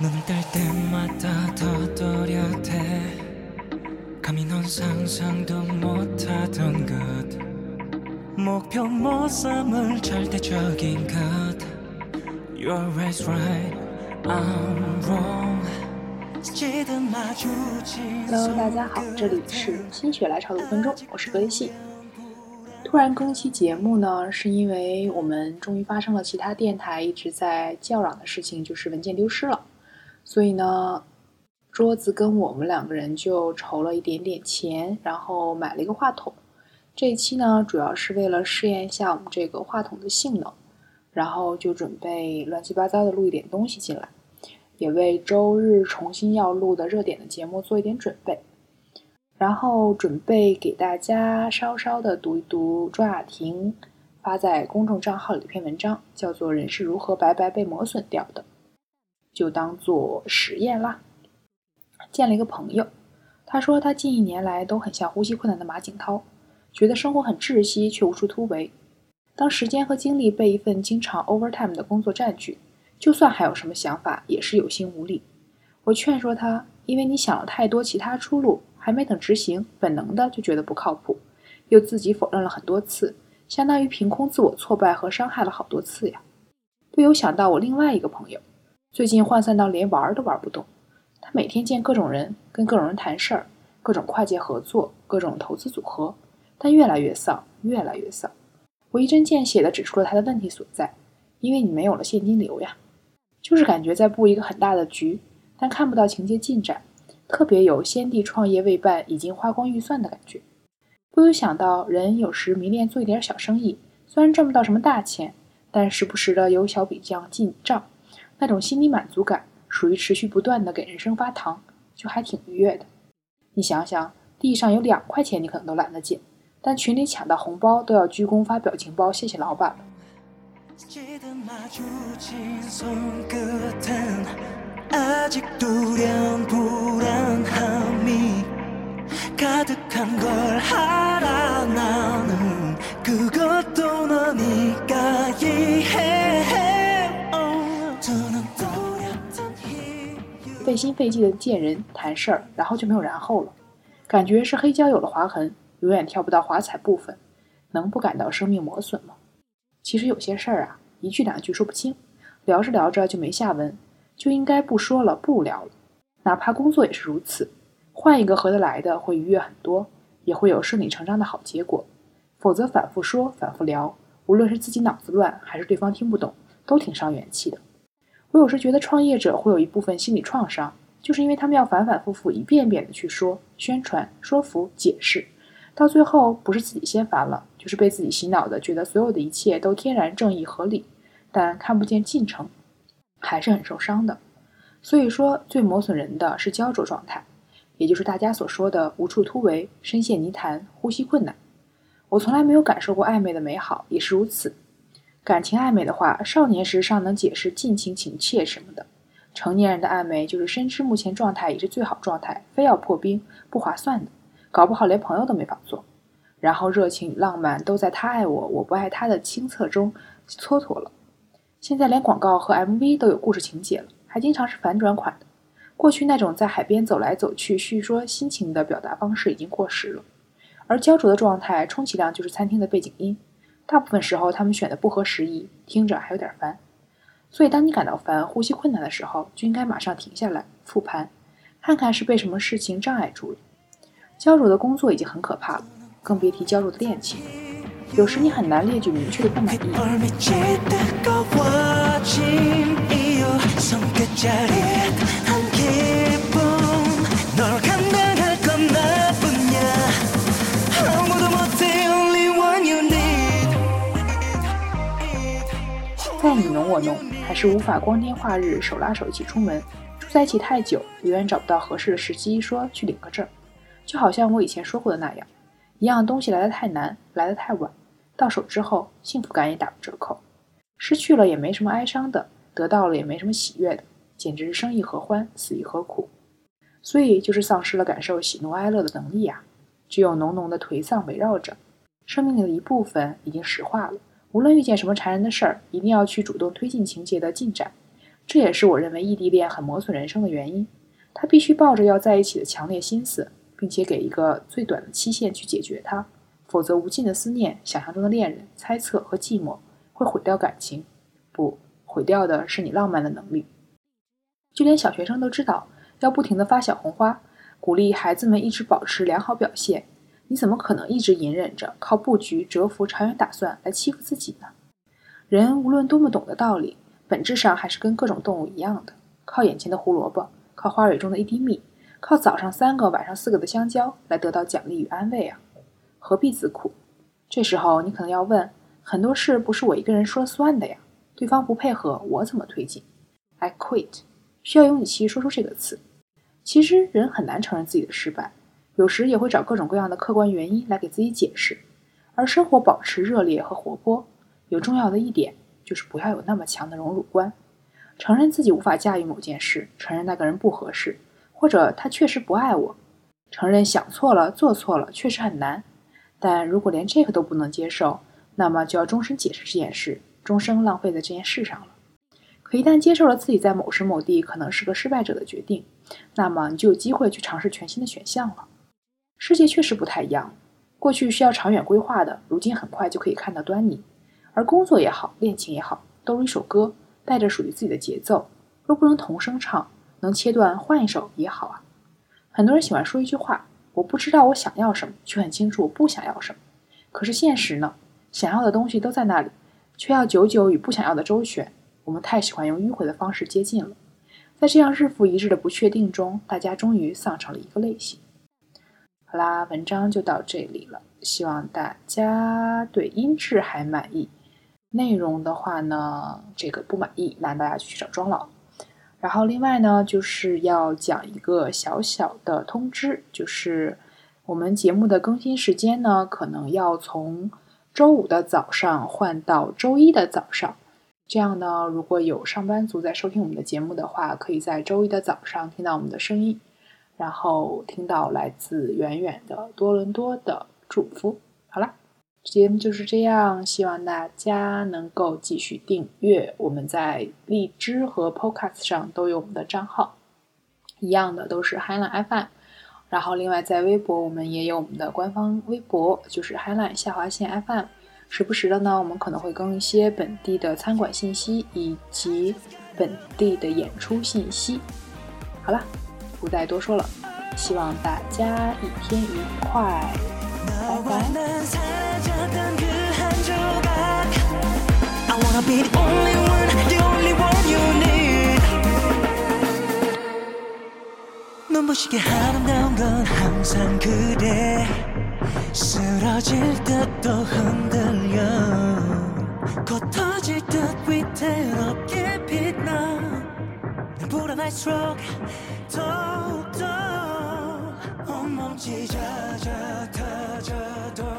눈뜰 때마다 더 또렷해 감히 넌 상상도 못하던 것 목표 못 삼을 절대적인 것 You're always right I'm wrong 지든 마주친 Hello，大家好，这里是心血来潮的五分钟，我是格雷西。突然更期节目呢，是因为我们终于发生了其他电台一直在叫嚷的事情，就是文件丢失了。 所以呢，桌子跟我们两个人就筹了一点点钱，然后买了一个话筒。这一期呢，主要是为了试验一下我们这个话筒的性能，然后就准备乱七八糟的录一点东西进来，也为周日重新要录的热点的节目做一点准备。然后准备给大家稍稍的读一读庄雅婷发在公众账号里的一篇文章，叫做《人是如何白白被磨损掉的》。就当做实验啦。见了一个朋友，他说他近一年来都很像呼吸困难的马景涛，觉得生活很窒息却无处突围。当时间和精力被一份经常 overtime 的工作占据，就算还有什么想法，也是有心无力。我劝说他，因为你想了太多其他出路，还没等执行，本能的就觉得不靠谱，又自己否认了很多次，相当于凭空自我挫败和伤害了好多次呀。不由想到我另外一个朋友。最近涣散到连玩都玩不动，他每天见各种人，跟各种人谈事儿，各种跨界合作，各种投资组合，但越来越丧，越来越丧。我一针见血地指出了他的问题所在，因为你没有了现金流呀，就是感觉在布一个很大的局，但看不到情节进展，特别有先帝创业未半，已经花光预算的感觉。不由想到，人有时迷恋做一点小生意，虽然挣不到什么大钱，但时不时的有小笔账进账。那种心理满足感，属于持续不断的给人生发糖，就还挺愉悦的。你想想，地上有两块钱，你可能都懒得捡，但群里抢到红包都要鞠躬发表情包，谢谢老板了。费心费劲的见人谈事儿，然后就没有然后了。感觉是黑胶有了划痕，永远跳不到华彩部分，能不感到生命磨损吗？其实有些事儿啊，一句两句说不清，聊着聊着就没下文，就应该不说了，不聊了。哪怕工作也是如此，换一个合得来的会愉悦很多，也会有顺理成章的好结果。否则反复说，反复聊，无论是自己脑子乱，还是对方听不懂，都挺伤元气的。我有时觉得创业者会有一部分心理创伤，就是因为他们要反反复复、一遍遍的去说、宣传、说服、解释，到最后不是自己先烦了，就是被自己洗脑的，觉得所有的一切都天然正义合理，但看不见进程，还是很受伤的。所以说，最磨损人的是焦灼状态，也就是大家所说的无处突围、深陷泥潭、呼吸困难。我从来没有感受过暧昧的美好，也是如此。感情暧昧的话，少年时尚能解释尽情情切什么的；成年人的暧昧就是深知目前状态已是最好状态，非要破冰不划算的，搞不好连朋友都没法做。然后热情与浪漫都在他爱我，我不爱他的清澈中蹉跎了。现在连广告和 MV 都有故事情节了，还经常是反转款的。过去那种在海边走来走去叙说心情的表达方式已经过时了，而焦灼的状态充其量就是餐厅的背景音。大部分时候，他们选的不合时宜，听着还有点烦。所以，当你感到烦、呼吸困难的时候，就应该马上停下来复盘，看看是被什么事情障碍住了。焦灼的工作已经很可怕了，更别提焦灼的恋情。有时你很难列举明确的不满意。还是无法光天化日手拉手一起出门。住在一起太久，永远找不到合适的时机说去领个证。就好像我以前说过的那样，一样东西来得太难，来得太晚，到手之后幸福感也打了折扣。失去了也没什么哀伤的，得到了也没什么喜悦的，简直是生亦何欢，死亦何苦。所以就是丧失了感受喜怒哀乐的能力啊！只有浓浓的颓丧围绕着，生命里的一部分已经石化了。无论遇见什么缠人的事儿，一定要去主动推进情节的进展，这也是我认为异地恋很磨损人生的原因。他必须抱着要在一起的强烈心思，并且给一个最短的期限去解决它，否则无尽的思念、想象中的恋人、猜测和寂寞会毁掉感情。不，毁掉的是你浪漫的能力。就连小学生都知道要不停的发小红花，鼓励孩子们一直保持良好表现。你怎么可能一直隐忍着，靠布局、蛰伏、长远打算来欺负自己呢？人无论多么懂得道理，本质上还是跟各种动物一样的，靠眼前的胡萝卜，靠花蕊中的一滴蜜，靠早上三个、晚上四个的香蕉来得到奖励与安慰啊！何必自苦？这时候你可能要问：很多事不是我一个人说了算的呀，对方不配合，我怎么推进？I quit，需要勇气说出这个词。其实人很难承认自己的失败。有时也会找各种各样的客观原因来给自己解释，而生活保持热烈和活泼，有重要的一点就是不要有那么强的荣辱观。承认自己无法驾驭某件事，承认那个人不合适，或者他确实不爱我，承认想错了、做错了确实很难。但如果连这个都不能接受，那么就要终身解释这件事，终生浪费在这件事上了。可一旦接受了自己在某时某地可能是个失败者的决定，那么你就有机会去尝试全新的选项了。世界确实不太一样，过去需要长远规划的，如今很快就可以看到端倪。而工作也好，恋情也好，都如一首歌，带着属于自己的节奏。若不能同声唱，能切断换一首也好啊。很多人喜欢说一句话：“我不知道我想要什么，却很清楚我不想要什么。”可是现实呢？想要的东西都在那里，却要久久与不想要的周旋。我们太喜欢用迂回的方式接近了，在这样日复一日的不确定中，大家终于丧成了一个类型。好啦，文章就到这里了。希望大家对音质还满意，内容的话呢，这个不满意，那大家就去找庄老。然后另外呢，就是要讲一个小小的通知，就是我们节目的更新时间呢，可能要从周五的早上换到周一的早上。这样呢，如果有上班族在收听我们的节目的话，可以在周一的早上听到我们的声音。然后听到来自远远的多伦多的祝福。好了，节目就是这样，希望大家能够继续订阅。我们在荔枝和 Podcast 上都有我们的账号，一样的都是 Highline FM。然后另外在微博，我们也有我们的官方微博，就是 Highline 下划线 FM。时不时的呢，我们可能会更一些本地的餐馆信息以及本地的演出信息。好了。不再多说了，希望大家一天愉快，拜拜。 멈지자자 타자도